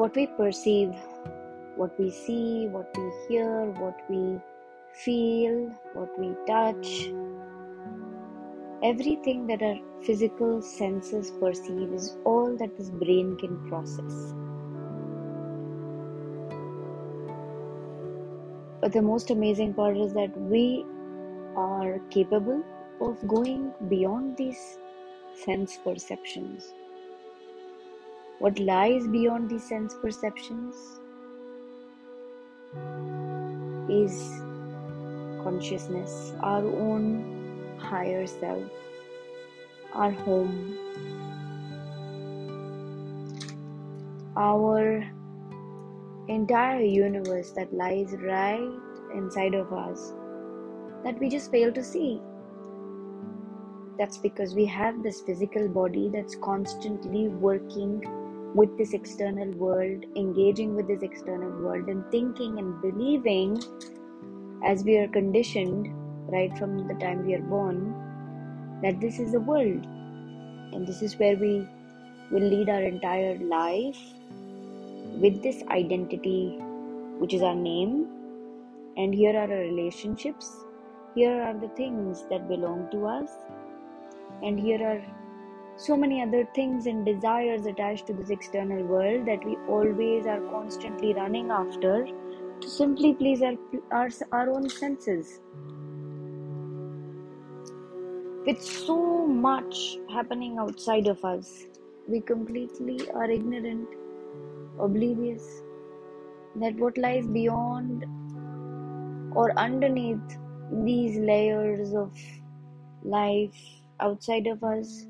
what we perceive, what we see, what we hear, what we feel, what we touch, everything that our physical senses perceive is all that this brain can process. But the most amazing part is that we are capable of going beyond these sense perceptions. What lies beyond these sense perceptions is consciousness, our own higher self, our home, our entire universe that lies right inside of us that we just fail to see. That's because we have this physical body that's constantly working with this external world, engaging with this external world, and thinking and believing as we are conditioned right from the time we are born that this is the world. And this is where we will lead our entire life with this identity, which is our name. And here are our relationships, here are the things that belong to us, and here are so many other things and desires attached to this external world that we always are constantly running after to simply please our, our, our own senses. With so much happening outside of us, we completely are ignorant oblivious that what lies beyond or underneath these layers of life outside of us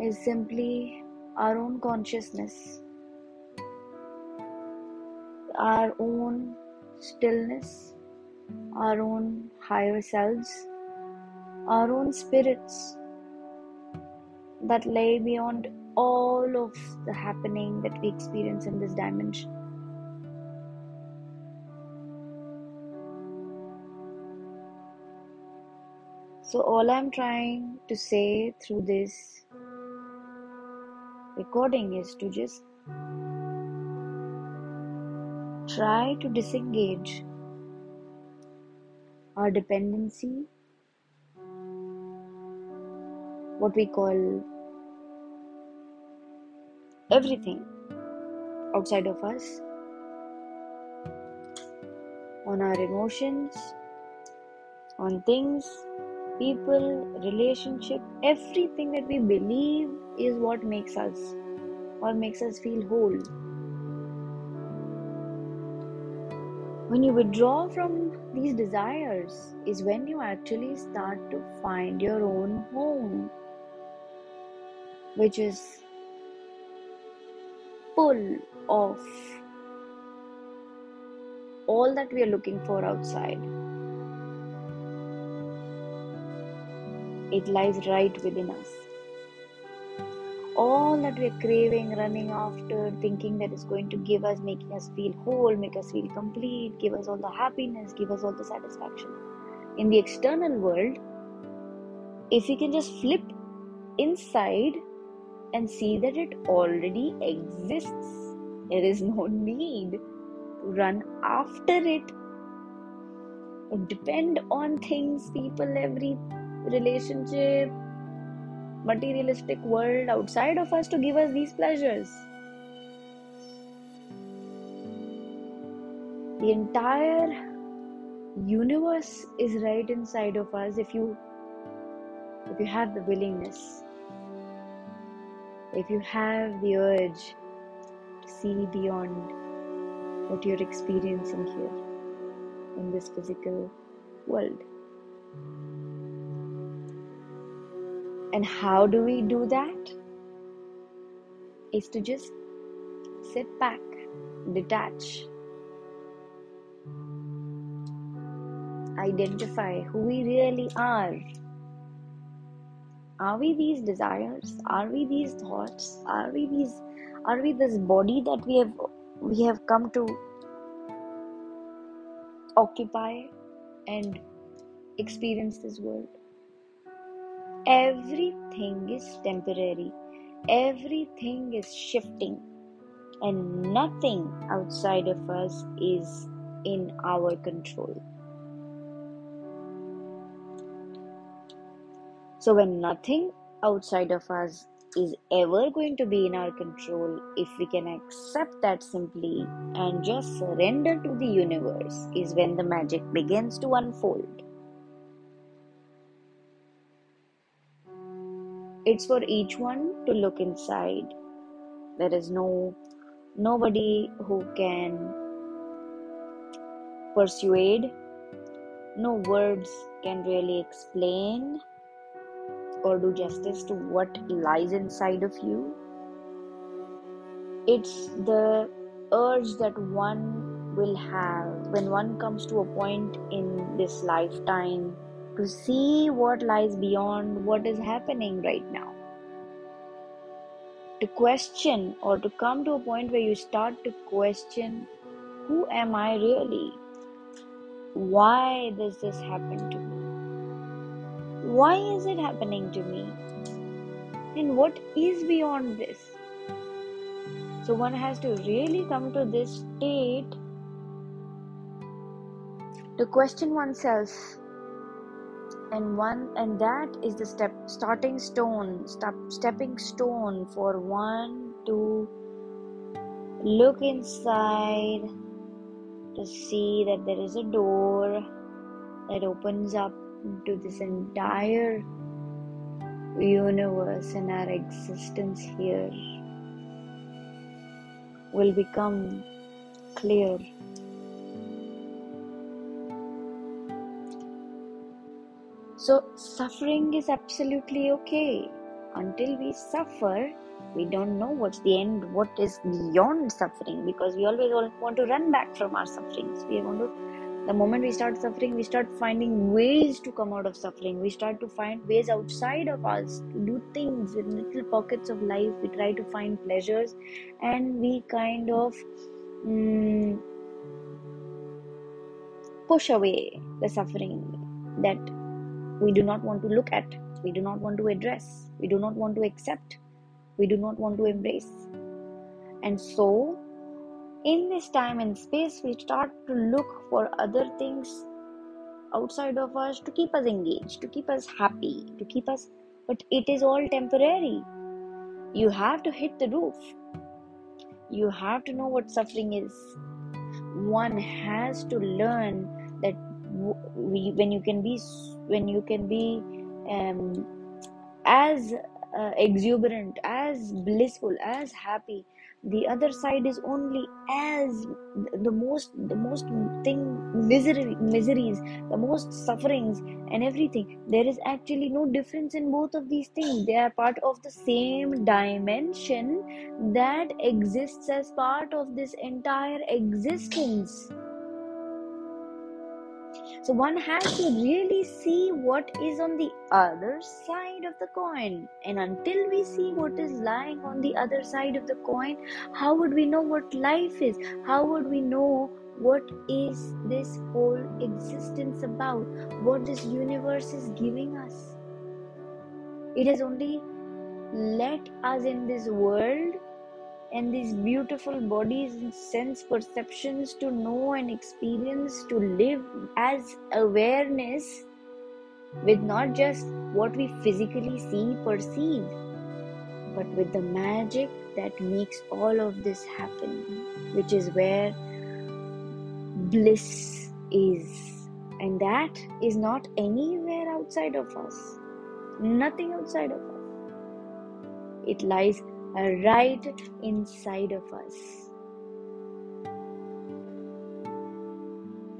is simply our own consciousness, our own stillness, our own higher selves, our own spirits that lay beyond all of the happening that we experience in this dimension. So, all I'm trying to say through this recording is to just try to disengage our dependency, what we call everything outside of us on our emotions, on things, people, relationship, everything that we believe is what makes us or makes us feel whole. When you withdraw from these desires, is when you actually start to find your own home, which is full of all that we are looking for outside. It lies right within us. All that we are craving, running after, thinking that is going to give us, making us feel whole, make us feel complete, give us all the happiness, give us all the satisfaction. In the external world, if we can just flip inside and see that it already exists. There is no need to run after it depend on things, people, every relationship, materialistic world outside of us to give us these pleasures. The entire universe is right inside of us if you if you have the willingness if you have the urge to see beyond what you're experiencing here in this physical world. And how do we do that? Is to just sit back, detach, identify who we really are. Are we these desires? Are we these thoughts? Are we these are we this body that we have we have come to occupy and experience this world everything is temporary everything is shifting and nothing outside of us is in our control. So, when nothing outside of us is ever going to be in our control, if we can accept that simply and just surrender to the universe, is when the magic begins to unfold. It's for each one to look inside. There is no nobody who can persuade, no words can really explain or do justice to what lies inside of you. It's the urge that one will have when one comes to a point in this lifetime to see what lies beyond what is happening right now. To question or to come to a point where you start to question who am I really? Why does this happen to me? Why is it happening to me? And what is beyond this? So one has to really come to this state to question oneself and one and that is the step starting stone step, stepping stone for one to look inside to see that there is a door that opens up to this entire universe and our existence here will become clear. So, suffering is absolutely okay. Until we suffer, we don't know what's the end, what is beyond suffering, because we always want to run back from our sufferings. We want to the moment we start suffering we start finding ways to come out of suffering we start to find ways outside of us to do things in little pockets of life we try to find pleasures and we kind of mm, push away the suffering that we do not want to look at we do not want to address we do not want to accept we do not want to embrace and so in this time and space, we start to look for other things outside of us to keep us engaged, to keep us happy, to keep us, but it is all temporary. You have to hit the roof. You have to know what suffering is. One has to learn that when you can be when you can be um, as uh, exuberant, as blissful, as happy. The other side is only as the most the most thing misery miseries the most sufferings and everything. There is actually no difference in both of these things. They are part of the same dimension that exists as part of this entire existence so one has to really see what is on the other side of the coin. And until we see what is lying on the other side of the coin, how would we know what life is? How would we know what is this whole existence about? What this universe is giving us? It has only let us in this world and these beautiful bodies and sense perceptions to know and experience to live as awareness with not just what we physically see perceive but with the magic that makes all of this happen which is where bliss is. And that is not anywhere outside of us. Nothing outside of us. It lies right inside of us.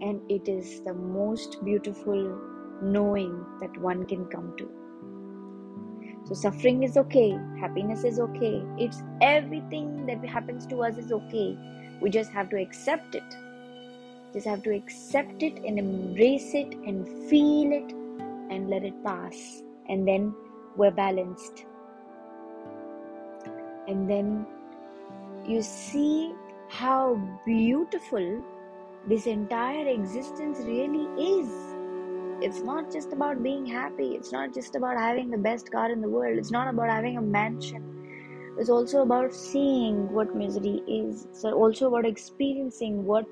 And it is the most beautiful knowing that one can come to. So, suffering is okay, happiness is okay, it's everything that happens to us is okay. We just have to accept it. Just have to accept it and embrace it and feel it and let it pass. And then we're balanced and then you see how beautiful this entire existence really is. It's not just about being happy, it's not just about having the best car in the world, it's not about having a mansion It's also about seeing what misery is. It's also about experiencing what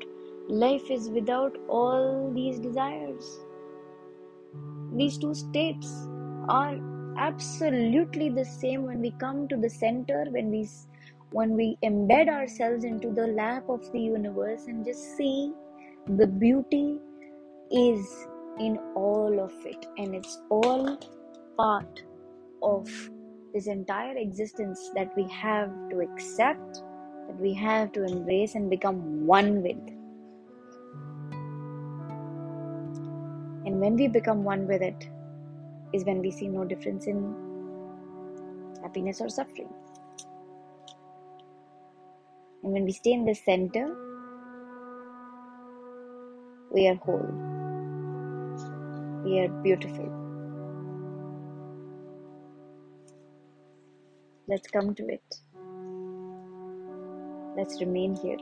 life is without all these desires. These two states are absolutely the same when we come to the center, when we when we embed ourselves into the lap of the universe and just see the beauty is in all of it. And it's all part of this entire existence that we have to accept that we have to embrace and become one with. And when we become one with it is when we see no difference in happiness or suffering. And when we stay in the center we are whole. We are beautiful. Let's come to it. Let's remain here